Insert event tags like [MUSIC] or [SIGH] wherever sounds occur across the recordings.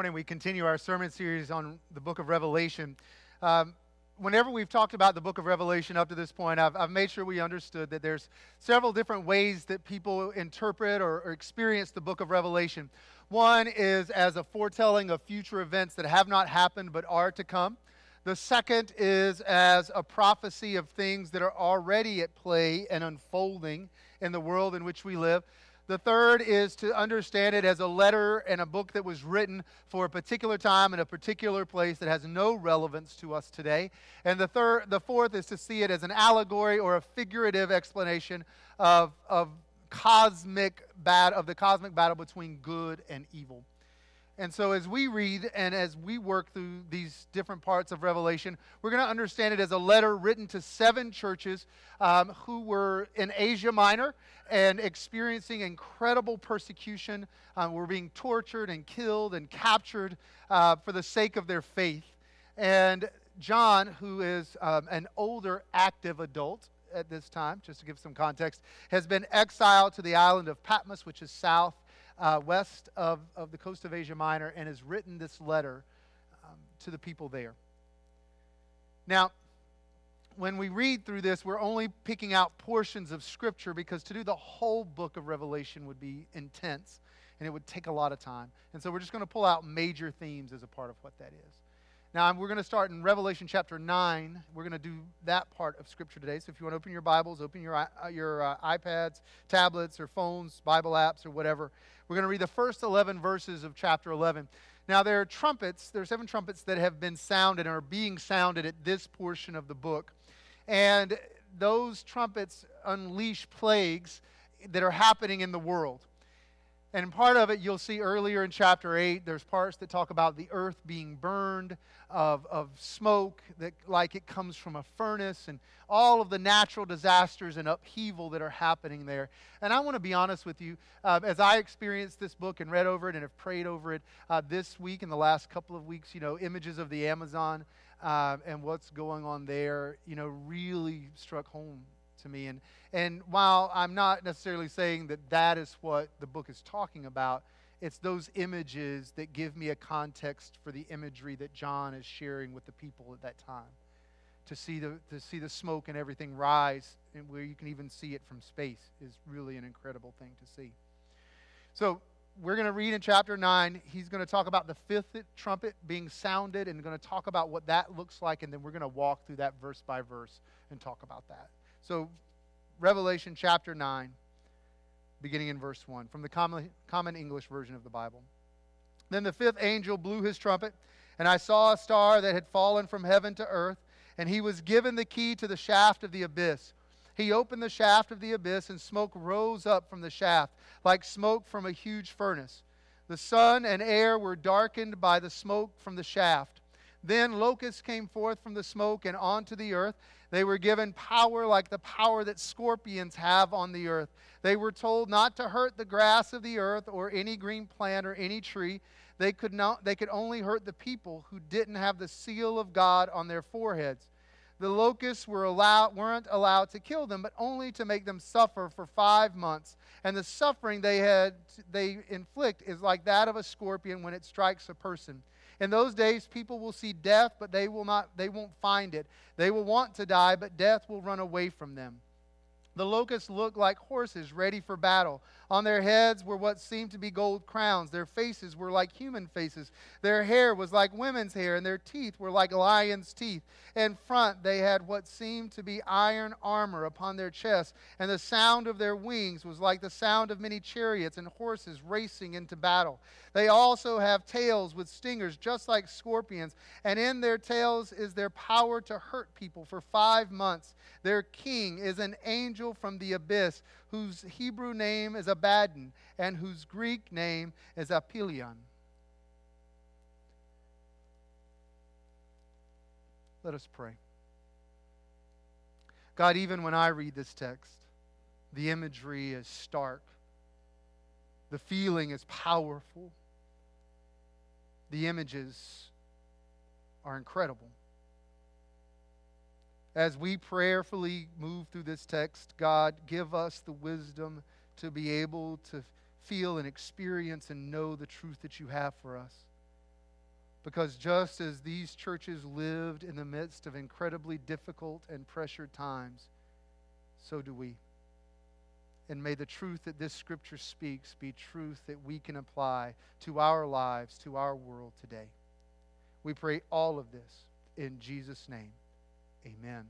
morning we continue our sermon series on the book of Revelation. Um, whenever we've talked about the book of Revelation up to this point, I've, I've, made sure we understood that there's several different ways that people interpret or, or experience the book of Revelation. One is as a foretelling of future events that have not happened but are to come. The second is as a prophecy of things that are already at play and unfolding in the world in which we live. The third is to understand it as a letter and a book that was written for a particular time in a particular place that has no relevance to us today. And the third, the fourth is to see it as an allegory or a figurative explanation of, of cosmic bat of the cosmic battle between good and evil. And so, as we read and as we work through these different parts of Revelation, we're going to understand it as a letter written to seven churches um, who were in Asia Minor and experiencing incredible persecution. Um, were being tortured and killed and captured uh, for the sake of their faith. And John, who is um, an older active adult at this time, just to give some context, has been exiled to the island of Patmos, which is south uh, west of, of the coast of Asia Minor and has written this letter um, to the people there. Now, when we read through this, we're only picking out portions of Scripture because to do the whole book of Revelation would be intense and it would take a lot of time. And so we're just going to pull out major themes as a part of what that is. Now, we're going to start in Revelation chapter 9. We're going to do that part of Scripture today. So if you want to open your Bibles, open your, uh, your uh, iPads, tablets, or phones, Bible apps, or whatever. We're going to read the first 11 verses of chapter 11. Now, there are trumpets, there are seven trumpets that have been sounded and are being sounded at this portion of the book. And those trumpets unleash plagues that are happening in the world. And part of it you'll see earlier in chapter 8, there's parts that talk about the earth being burned, of, of smoke, that like it comes from a furnace, and all of the natural disasters and upheaval that are happening there. And I want to be honest with you, uh, as I experienced this book and read over it and have prayed over it uh, this week and the last couple of weeks, you know, images of the Amazon uh, and what's going on there, you know, really struck home to me. And, and while I'm not necessarily saying that that is what the book is talking about, it's those images that give me a context for the imagery that John is sharing with the people at that time. To see the, to see the smoke and everything rise, and where you can even see it from space, is really an incredible thing to see. So, we're going to read in chapter 9. He's going to talk about the fifth trumpet being sounded and going to talk about what that looks like, and then we're going to walk through that verse by verse and talk about that. So, Revelation chapter 9, beginning in verse 1, from the common, common English version of the Bible. Then the fifth angel blew his trumpet, and I saw a star that had fallen from heaven to earth, and he was given the key to the shaft of the abyss. He opened the shaft of the abyss, and smoke rose up from the shaft, like smoke from a huge furnace. The sun and air were darkened by the smoke from the shaft. Then locusts came forth from the smoke and onto the earth they were given power like the power that scorpions have on the earth. They were told not to hurt the grass of the earth or any green plant or any tree. They could, not, they could only hurt the people who didn't have the seal of God on their foreheads. The locusts were allowed, weren't allowed to kill them, but only to make them suffer for five months. And the suffering they, had, they inflict is like that of a scorpion when it strikes a person. In those days, people will see death, but they will not, they won't find it. They will want to die, but death will run away from them. The locusts look like horses ready for battle. On their heads were what seemed to be gold crowns. Their faces were like human faces. Their hair was like women's hair, and their teeth were like lions' teeth. In front, they had what seemed to be iron armor upon their chests, and the sound of their wings was like the sound of many chariots and horses racing into battle. They also have tails with stingers, just like scorpions, and in their tails is their power to hurt people for five months. Their king is an angel from the abyss, whose Hebrew name is Abaddon, and whose Greek name is Apollyon. Let us pray. God, even when I read this text, the imagery is stark, the feeling is powerful, the images are incredible. As we prayerfully move through this text, God, give us the wisdom to be able to feel and experience and know the truth that you have for us. Because just as these churches lived in the midst of incredibly difficult and pressured times, so do we. And may the truth that this scripture speaks be truth that we can apply to our lives, to our world today. We pray all of this in Jesus' name. Amen.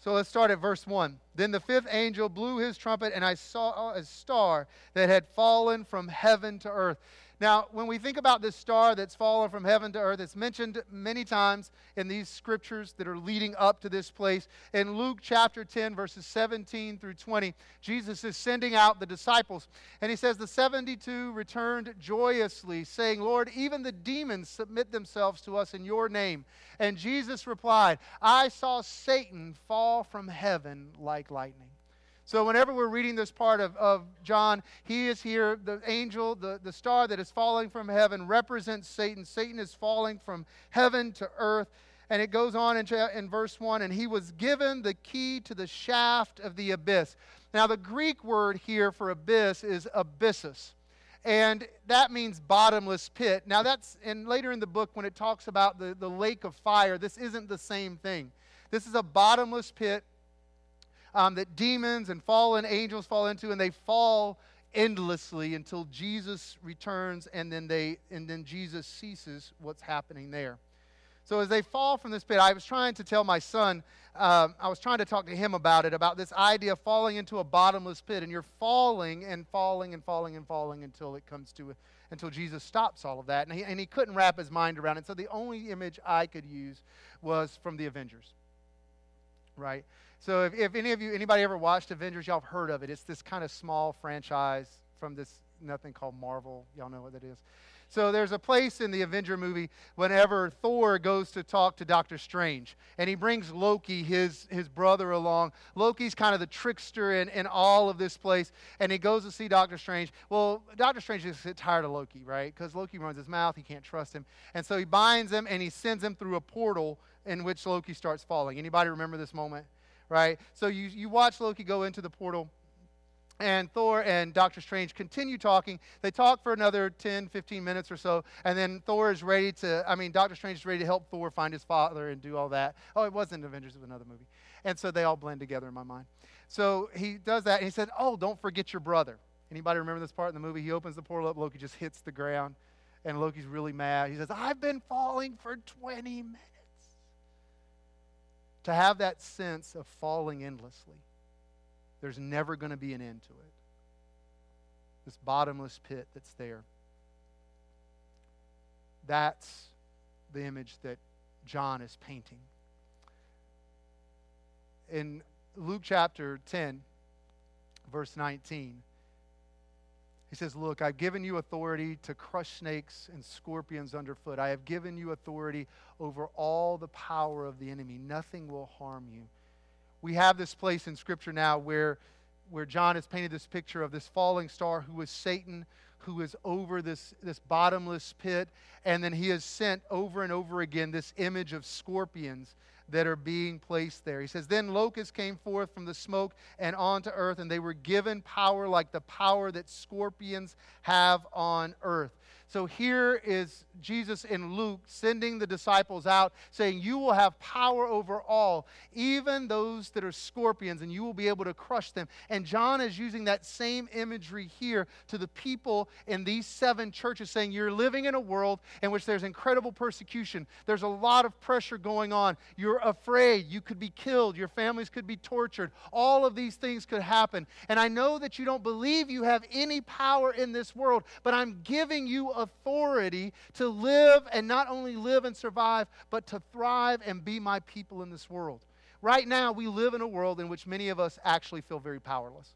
So let's start at verse 1. Then the fifth angel blew his trumpet, and I saw a star that had fallen from heaven to earth. Now, when we think about this star that's fallen from heaven to earth, it's mentioned many times in these scriptures that are leading up to this place. In Luke chapter 10, verses 17 through 20, Jesus is sending out the disciples. And he says, The 72 returned joyously, saying, Lord, even the demons submit themselves to us in your name. And Jesus replied, I saw Satan fall from heaven like lightning. So, whenever we're reading this part of, of John, he is here. The angel, the, the star that is falling from heaven, represents Satan. Satan is falling from heaven to earth. And it goes on in, in verse 1 and he was given the key to the shaft of the abyss. Now, the Greek word here for abyss is abyssus. And that means bottomless pit. Now, that's, and later in the book, when it talks about the, the lake of fire, this isn't the same thing. This is a bottomless pit um, that demons and fallen angels fall into, and they fall endlessly until Jesus returns, and then they and then Jesus ceases what's happening there. So as they fall from this pit, I was trying to tell my son, um, I was trying to talk to him about it, about this idea of falling into a bottomless pit, and you're falling and falling and falling and falling until it comes to, until Jesus stops all of that, and he, and he couldn't wrap his mind around it. So the only image I could use was from the Avengers, right? So if, if any of you, anybody ever watched Avengers, y'all have heard of it. It's this kind of small franchise from this nothing called Marvel. Y'all know what that is. So there's a place in the Avenger movie whenever Thor goes to talk to Doctor Strange, and he brings Loki, his, his brother, along. Loki's kind of the trickster in, in all of this place, and he goes to see Doctor Strange. Well, Doctor Strange is tired of Loki, right? Because Loki runs his mouth, he can't trust him. And so he binds him and he sends him through a portal in which Loki starts falling. Anybody remember this moment? right? So you, you watch Loki go into the portal, and Thor and Doctor Strange continue talking. They talk for another 10, 15 minutes or so, and then Thor is ready to, I mean, Doctor Strange is ready to help Thor find his father and do all that. Oh, it wasn't Avengers, it was another movie. And so they all blend together in my mind. So he does that, and he said, Oh, don't forget your brother. Anybody remember this part in the movie? He opens the portal up, Loki just hits the ground, and Loki's really mad. He says, I've been falling for 20 minutes to have that sense of falling endlessly. There's never going to be an end to it. This bottomless pit that's there. That's the image that John is painting. In Luke chapter 10, verse 19, he says, Look, I've given you authority to crush snakes and scorpions underfoot. I have given you authority over all the power of the enemy. Nothing will harm you. We have this place in Scripture now where, where John has painted this picture of this falling star who is Satan, who is over this, this bottomless pit. And then he has sent over and over again this image of scorpions that are being placed there. He says, Then locusts came forth from the smoke and onto earth, and they were given power like the power that scorpions have on earth. So here is Jesus in Luke sending the disciples out, saying, You will have power over all, even those that are scorpions, and you will be able to crush them. And John is using that same imagery here to the people in these seven churches, saying, You're living in a world in which there's incredible persecution. There's a lot of pressure going on. You're afraid. You could be killed. Your families could be tortured. All of these things could happen. And I know that you don't believe you have any power in this world, but I'm giving you authority to live and not only live and survive, but to thrive and be my people in this world. Right now, we live in a world in which many of us actually feel very powerless.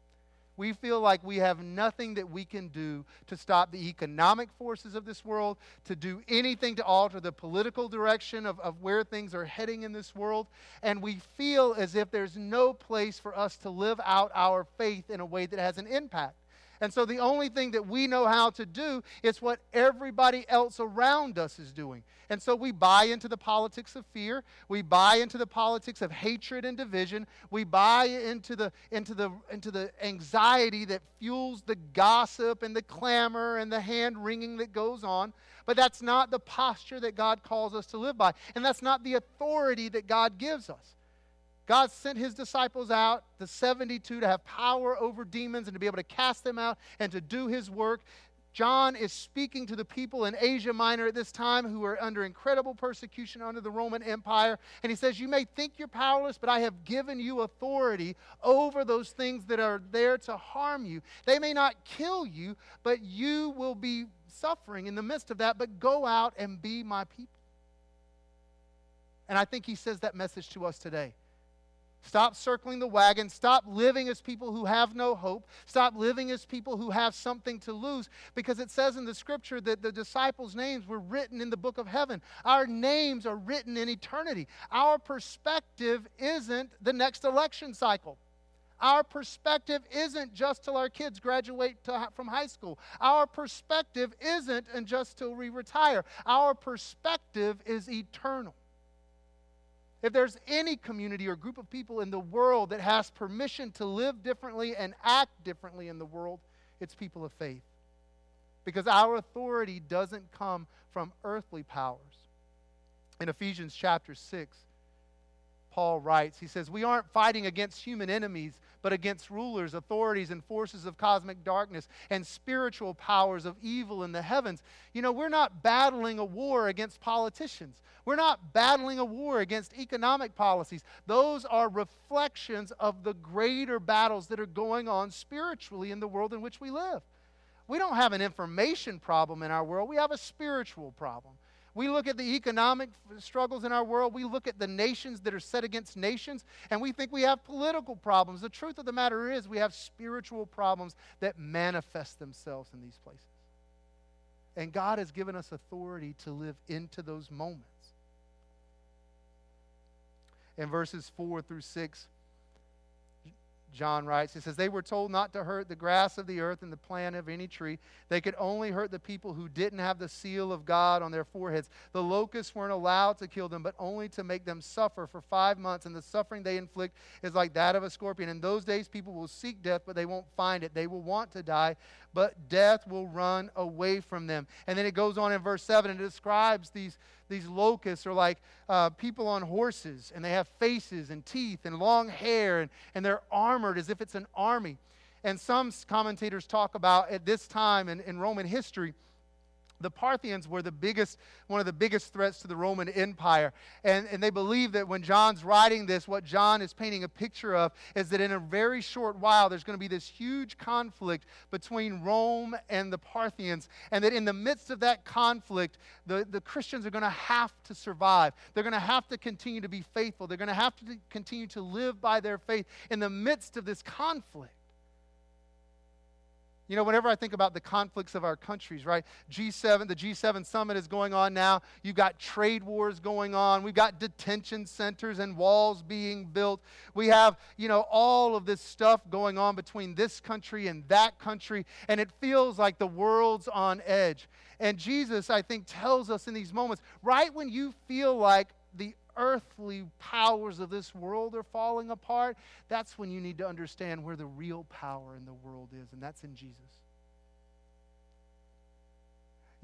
We feel like we have nothing that we can do to stop the economic forces of this world, to do anything to alter the political direction of, of where things are heading in this world. And we feel as if there's no place for us to live out our faith in a way that has an impact. And so the only thing that we know how to do is what everybody else around us is doing. And so we buy into the politics of fear. We buy into the politics of hatred and division. We buy into the, into the, into the anxiety that fuels the gossip and the clamor and the hand wringing that goes on. But that's not the posture that God calls us to live by. And that's not the authority that God gives us. God sent his disciples out, the 72, to have power over demons and to be able to cast them out and to do his work. John is speaking to the people in Asia Minor at this time who are under incredible persecution under the Roman Empire. And he says, You may think you're powerless, but I have given you authority over those things that are there to harm you. They may not kill you, but you will be suffering in the midst of that. But go out and be my people. And I think he says that message to us today. Stop circling the wagon. Stop living as people who have no hope. Stop living as people who have something to lose. Because it says in the scripture that the disciples' names were written in the book of heaven. Our names are written in eternity. Our perspective isn't the next election cycle. Our perspective isn't just till our kids graduate to, from high school. Our perspective isn't and just till we retire. Our perspective is eternal. If there's any community or group of people in the world that has permission to live differently and act differently in the world, it's people of faith. Because our authority doesn't come from earthly powers. In Ephesians chapter 6, Paul writes, he says, We aren't fighting against human enemies, but against rulers, authorities, and forces of cosmic darkness and spiritual powers of evil in the heavens. You know, we're not battling a war against politicians. We're not battling a war against economic policies. Those are reflections of the greater battles that are going on spiritually in the world in which we live. We don't have an information problem in our world, we have a spiritual problem. We look at the economic struggles in our world. We look at the nations that are set against nations, and we think we have political problems. The truth of the matter is, we have spiritual problems that manifest themselves in these places. And God has given us authority to live into those moments. In verses 4 through 6, John writes. He says, They were told not to hurt the grass of the earth and the plant of any tree. They could only hurt the people who didn't have the seal of God on their foreheads. The locusts weren't allowed to kill them, but only to make them suffer for five months. And the suffering they inflict is like that of a scorpion. In those days, people will seek death, but they won't find it. They will want to die, but death will run away from them. And then it goes on in verse 7 and it describes these these locusts are like uh, people on horses, and they have faces and teeth and long hair, and, and they're armored as if it's an army. And some commentators talk about at this time in, in Roman history, the Parthians were the biggest, one of the biggest threats to the Roman Empire. And, and they believe that when John's writing this, what John is painting a picture of is that in a very short while, there's going to be this huge conflict between Rome and the Parthians. And that in the midst of that conflict, the, the Christians are going to have to survive. They're going to have to continue to be faithful. They're going to have to continue to live by their faith in the midst of this conflict. You know, whenever I think about the conflicts of our countries, right? G7, the G7 summit is going on now. You've got trade wars going on. We've got detention centers and walls being built. We have, you know, all of this stuff going on between this country and that country. And it feels like the world's on edge. And Jesus, I think, tells us in these moments, right when you feel like the earthly powers of this world are falling apart, that's when you need to understand where the real power in the world is, and that's in Jesus.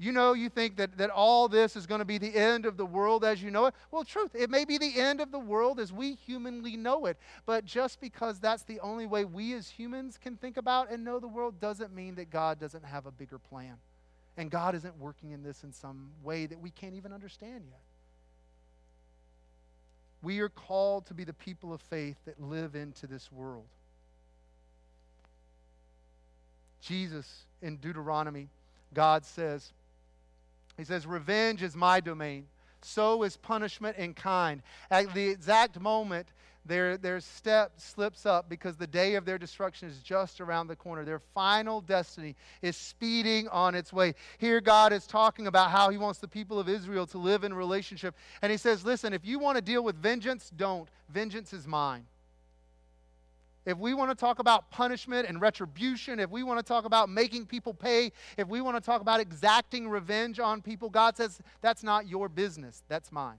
You know, you think that, that all this is going to be the end of the world as you know it. Well, truth, it may be the end of the world as we humanly know it. But just because that's the only way we as humans can think about and know the world doesn't mean that God doesn't have a bigger plan. And God isn't working in this in some way that we can't even understand yet. We are called to be the people of faith that live into this world. Jesus in Deuteronomy, God says, He says, Revenge is my domain, so is punishment in kind. At the exact moment their, their step slips up because the day of their destruction is just around the corner. Their final destiny is speeding on its way. Here, God is talking about how He wants the people of Israel to live in relationship. And He says, Listen, if you want to deal with vengeance, don't. Vengeance is mine. if we want to talk about punishment and retribution, if we want to talk about making people pay, if we want to talk about exacting revenge on people, God says, that's not your business, that's mine.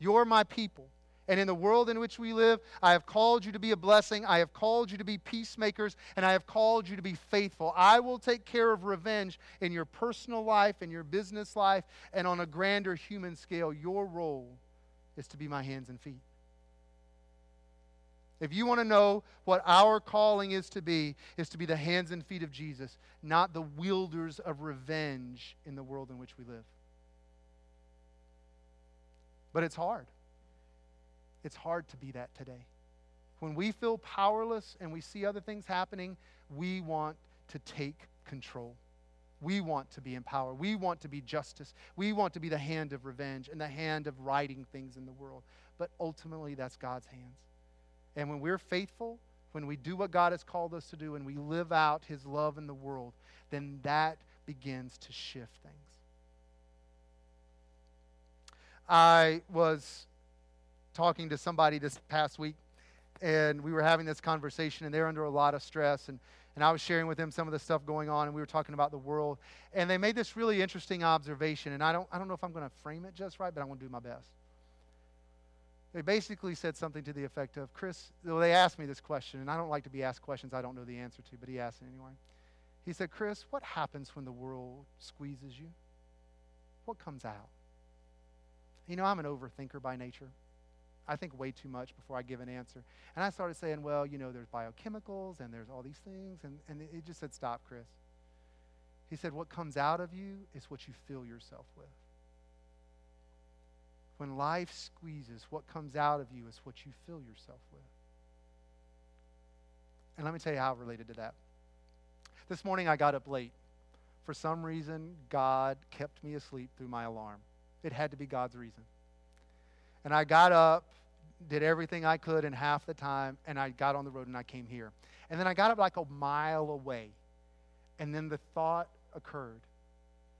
You're my people. And in the world in which we live, I have called you to be a blessing. I have called you to be peacemakers, and I have called you to be faithful. I will take care of revenge in your personal life, in your business life, and on a grander human scale. Your role is to be my hands and feet. If you want to know what our calling is to be, is to be the hands and feet of Jesus, not the wielders of revenge in the world in which we live. But it's hard. It's hard to be that today. When we feel powerless and we see other things happening, we want to take control. We want to be in power. We want to be justice. We want to be the hand of revenge and the hand of righting things in the world. But ultimately, that's God's hands. And when we're faithful, when we do what God has called us to do, and we live out His love in the world, then that begins to shift things. I was talking to somebody this past week, and we were having this conversation, and they're under a lot of stress. And, and I was sharing with them some of the stuff going on, and we were talking about the world. And they made this really interesting observation, and I don't, I don't know if I'm going to frame it just right, but I'm going to do my best. They basically said something to the effect of, Chris, well, they asked me this question, and I don't like to be asked questions I don't know the answer to, but he asked it anyway. He said, Chris, what happens when the world squeezes you? What comes out? You know, I'm an overthinker by nature. I think way too much before I give an answer. And I started saying, well, you know, there's biochemicals and there's all these things. And, and he just said, stop, Chris. He said, what comes out of you is what you fill yourself with. When life squeezes, what comes out of you is what you fill yourself with. And let me tell you how related to that. This morning I got up late. For some reason, God kept me asleep through my alarm. It had to be God's reason. And I got up, did everything I could in half the time, and I got on the road and I came here. And then I got up like a mile away. And then the thought occurred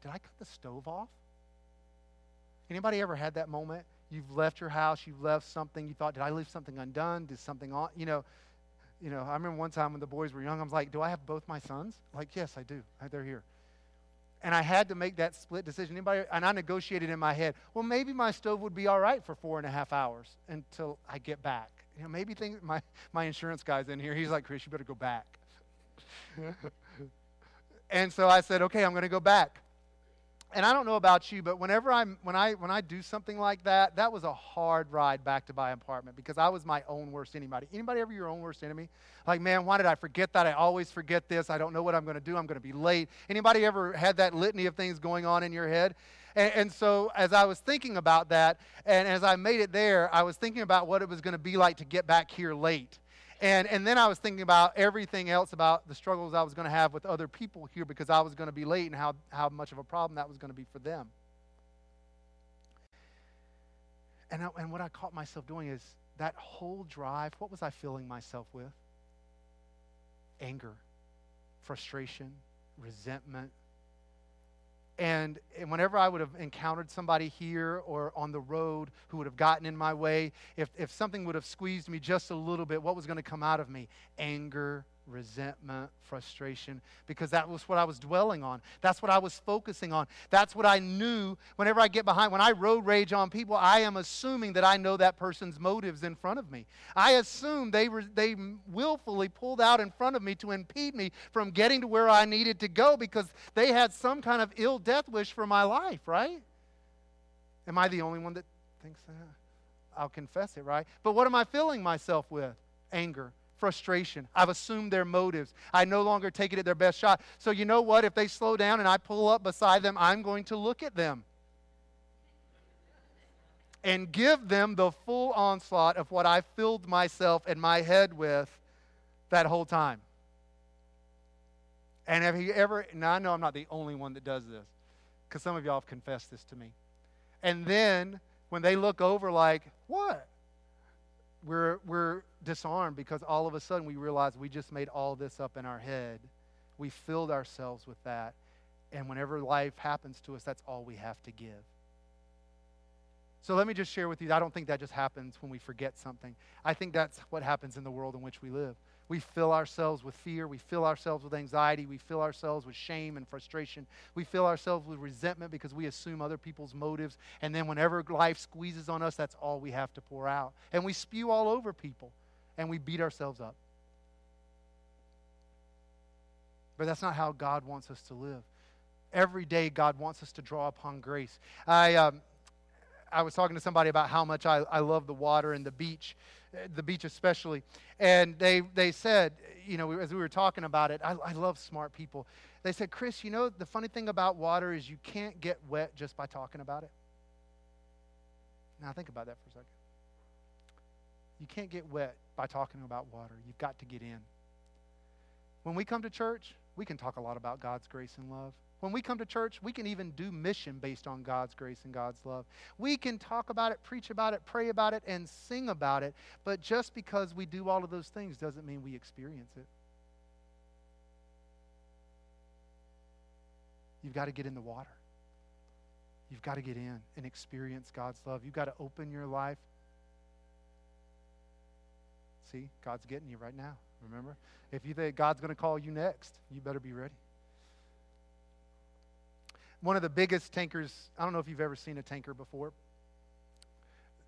Did I cut the stove off? Anybody ever had that moment? You've left your house, you've left something, you thought, did I leave something undone? Did something on, you know, you know, I remember one time when the boys were young, I was like, do I have both my sons? Like, yes, I do. They're here. And I had to make that split decision. Anybody, and I negotiated in my head, well, maybe my stove would be all right for four and a half hours until I get back. You know, maybe things, my, my insurance guy's in here. He's like, Chris, you better go back. [LAUGHS] and so I said, okay, I'm going to go back and I don't know about you, but whenever I'm when I when I do something like that, that was a hard ride back to my apartment because I was my own worst enemy. Anybody ever your own worst enemy? Like, man, why did I forget that? I always forget this. I don't know what I'm going to do. I'm going to be late. Anybody ever had that litany of things going on in your head? And, and so as I was thinking about that, and as I made it there, I was thinking about what it was going to be like to get back here late. And, and then I was thinking about everything else about the struggles I was going to have with other people here because I was going to be late and how, how much of a problem that was going to be for them. And, I, and what I caught myself doing is that whole drive, what was I filling myself with? Anger, frustration, resentment, and, and whenever I would have encountered somebody here or on the road who would have gotten in my way, if, if something would have squeezed me just a little bit, what was going to come out of me? Anger, resentment, frustration, because that was what I was dwelling on. That's what I was focusing on. That's what I knew whenever I get behind. When I road rage on people, I am assuming that I know that person's motives in front of me. I assume they, they willfully pulled out in front of me to impede me from getting to where I needed to go because they had some kind of ill death wish for my life, right? Am I the only one that thinks that? I'll confess it, right? But what am I filling myself with? Anger, frustration. I've assumed their motives. I no longer take it at their best shot. So, you know what? If they slow down and I pull up beside them, I'm going to look at them and give them the full onslaught of what I filled myself and my head with that whole time. And have you ever, now I know I'm not the only one that does this, because some of y'all have confessed this to me. And then when they look over, like, what? We're, we're disarmed because all of a sudden we realize we just made all this up in our head. We filled ourselves with that. And whenever life happens to us, that's all we have to give. So let me just share with you I don't think that just happens when we forget something. I think that's what happens in the world in which we live. We fill ourselves with fear. We fill ourselves with anxiety. We fill ourselves with shame and frustration. We fill ourselves with resentment because we assume other people's motives. And then whenever life squeezes on us, that's all we have to pour out. And we spew all over people and we beat ourselves up. But that's not how God wants us to live. Every day, God wants us to draw upon grace. I, um, I was talking to somebody about how much I, I love the water and the beach, the beach especially. And they, they said, you know, as we were talking about it, I, I love smart people. They said, Chris, you know, the funny thing about water is you can't get wet just by talking about it. Now, think about that for a second. You can't get wet by talking about water. You've got to get in. When we come to church, we can talk a lot about God's grace and love. When we come to church, we can even do mission based on God's grace and God's love. We can talk about it, preach about it, pray about it, and sing about it. But just because we do all of those things doesn't mean we experience it. You've got to get in the water. You've got to get in and experience God's love. You've got to open your life. See, God's getting you right now. Remember? If you think God's going to call you next, you better be ready one of the biggest tankers. I don't know if you've ever seen a tanker before.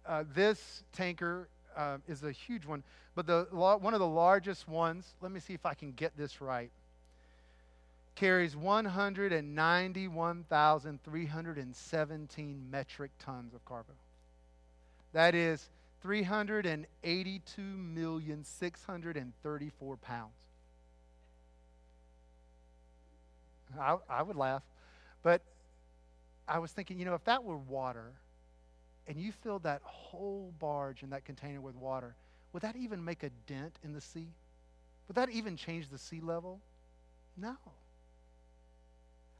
Uh, this tanker uh, is a huge one, but the, one of the largest ones, let me see if I can get this right, carries 191,317 metric tons of cargo. That is 382,634 pounds. I, I would laugh. But I was thinking, you know, if that were water and you filled that whole barge and that container with water, would that even make a dent in the sea? Would that even change the sea level? No.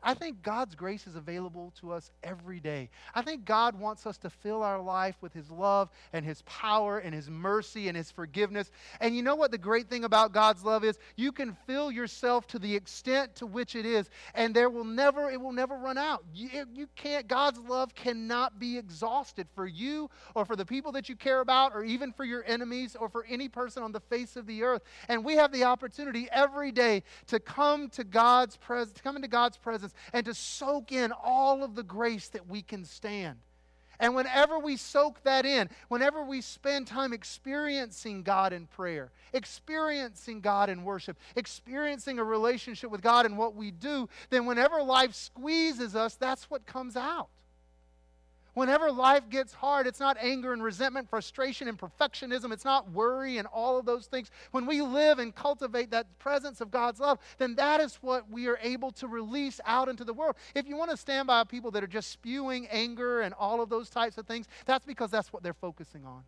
I think God's grace is available to us every day. I think God wants us to fill our life with His love and His power and His mercy and His forgiveness. And you know what the great thing about God's love is? You can fill yourself to the extent to which it is, and there will never, it will never run out. You, you can't, God's love cannot be exhausted for you or for the people that you care about or even for your enemies or for any person on the face of the earth. And we have the opportunity every day to come to God's presence, to come into God's presence and to soak in all of the grace that we can stand. And whenever we soak that in, whenever we spend time experiencing God in prayer, experiencing God in worship, experiencing a relationship with God in what we do, then whenever life squeezes us, that's what comes out. Whenever life gets hard, it's not anger and resentment, frustration and perfectionism. It's not worry and all of those things. When we live and cultivate that presence of God's love, then that is what we are able to release out into the world. If you want to stand by people that are just spewing anger and all of those types of things, that's because that's what they're focusing on.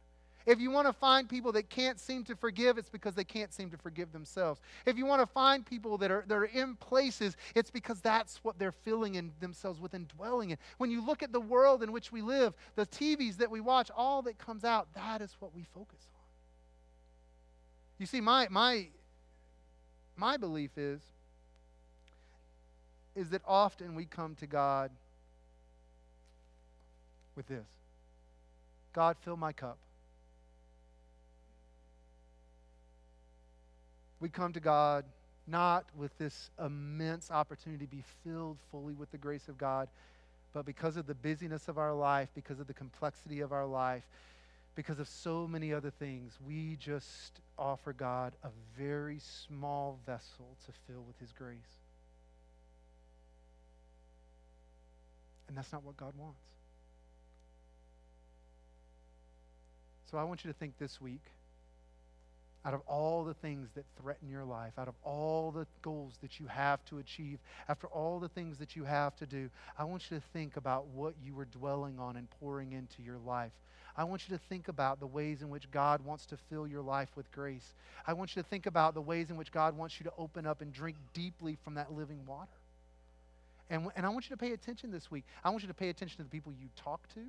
If you want to find people that can't seem to forgive, it's because they can't seem to forgive themselves. If you want to find people that are, that are in places, it's because that's what they're filling in themselves with and dwelling in. When you look at the world in which we live, the TVs that we watch, all that comes out, that is what we focus on. You see, my, my, my belief is, is that often we come to God with this God, fill my cup. We come to God not with this immense opportunity to be filled fully with the grace of God, but because of the busyness of our life, because of the complexity of our life, because of so many other things, we just offer God a very small vessel to fill with His grace. And that's not what God wants. So I want you to think this week out of all the things that threaten your life, out of all the goals that you have to achieve, after all the things that you have to do, I want you to think about what you are dwelling on and pouring into your life. I want you to think about the ways in which God wants to fill your life with grace. I want you to think about the ways in which God wants you to open up and drink deeply from that living water. And, and I want you to pay attention this week. I want you to pay attention to the people you talk to.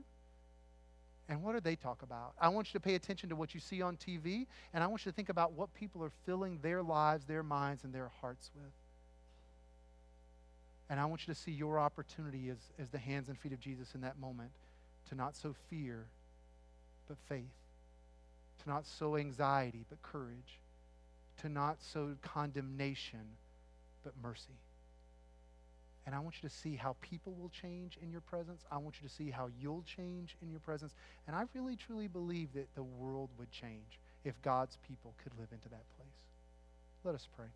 And what do they talk about? I want you to pay attention to what you see on TV, and I want you to think about what people are filling their lives, their minds, and their hearts with. And I want you to see your opportunity as, as the hands and feet of Jesus in that moment to not sow fear, but faith, to not sow anxiety, but courage, to not sow condemnation, but mercy. And I want you to see how people will change in your presence. I want you to see how you'll change in your presence. And I really, truly believe that the world would change if God's people could live into that place. Let us pray.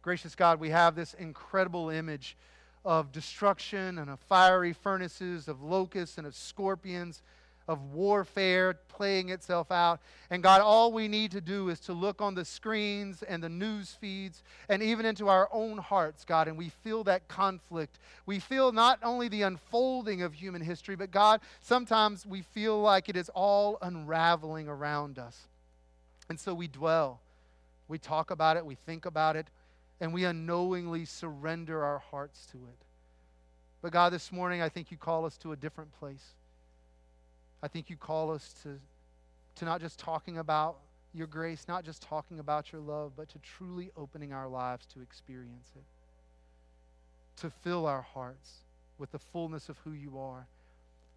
Gracious God, we have this incredible image of destruction and of fiery furnaces, of locusts and of scorpions of warfare playing itself out. And God, all we need to do is to look on the screens and the news feeds and even into our own hearts, God, and we feel that conflict. We feel not only the unfolding of human history, but God, sometimes we feel like it is all unraveling around us. And so we dwell. We talk about it, we think about it, and we unknowingly surrender our hearts to it. But God, this morning, I think you call us to a different place. I think you call us to, to not just talking about your grace, not just talking about your love, but to truly opening our lives to experience it, to fill our hearts with the fullness of who you are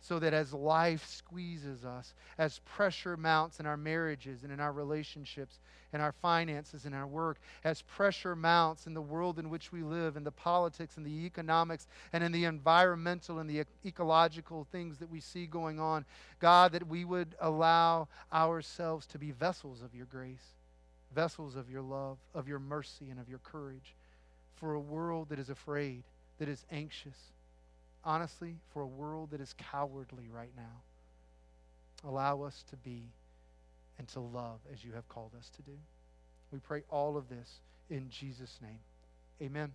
so that as life squeezes us, as pressure mounts in our marriages and in our relationships, in our finances, and our work, as pressure mounts in the world in which we live, in the politics and the economics and in the environmental and the ecological things that we see going on, God, that we would allow ourselves to be vessels of your grace, vessels of your love, of your mercy, and of your courage for a world that is afraid, that is anxious honestly, for a world that is cowardly right now. Allow us to be and to love as you have called us to do. We pray all of this in Jesus' name. Amen.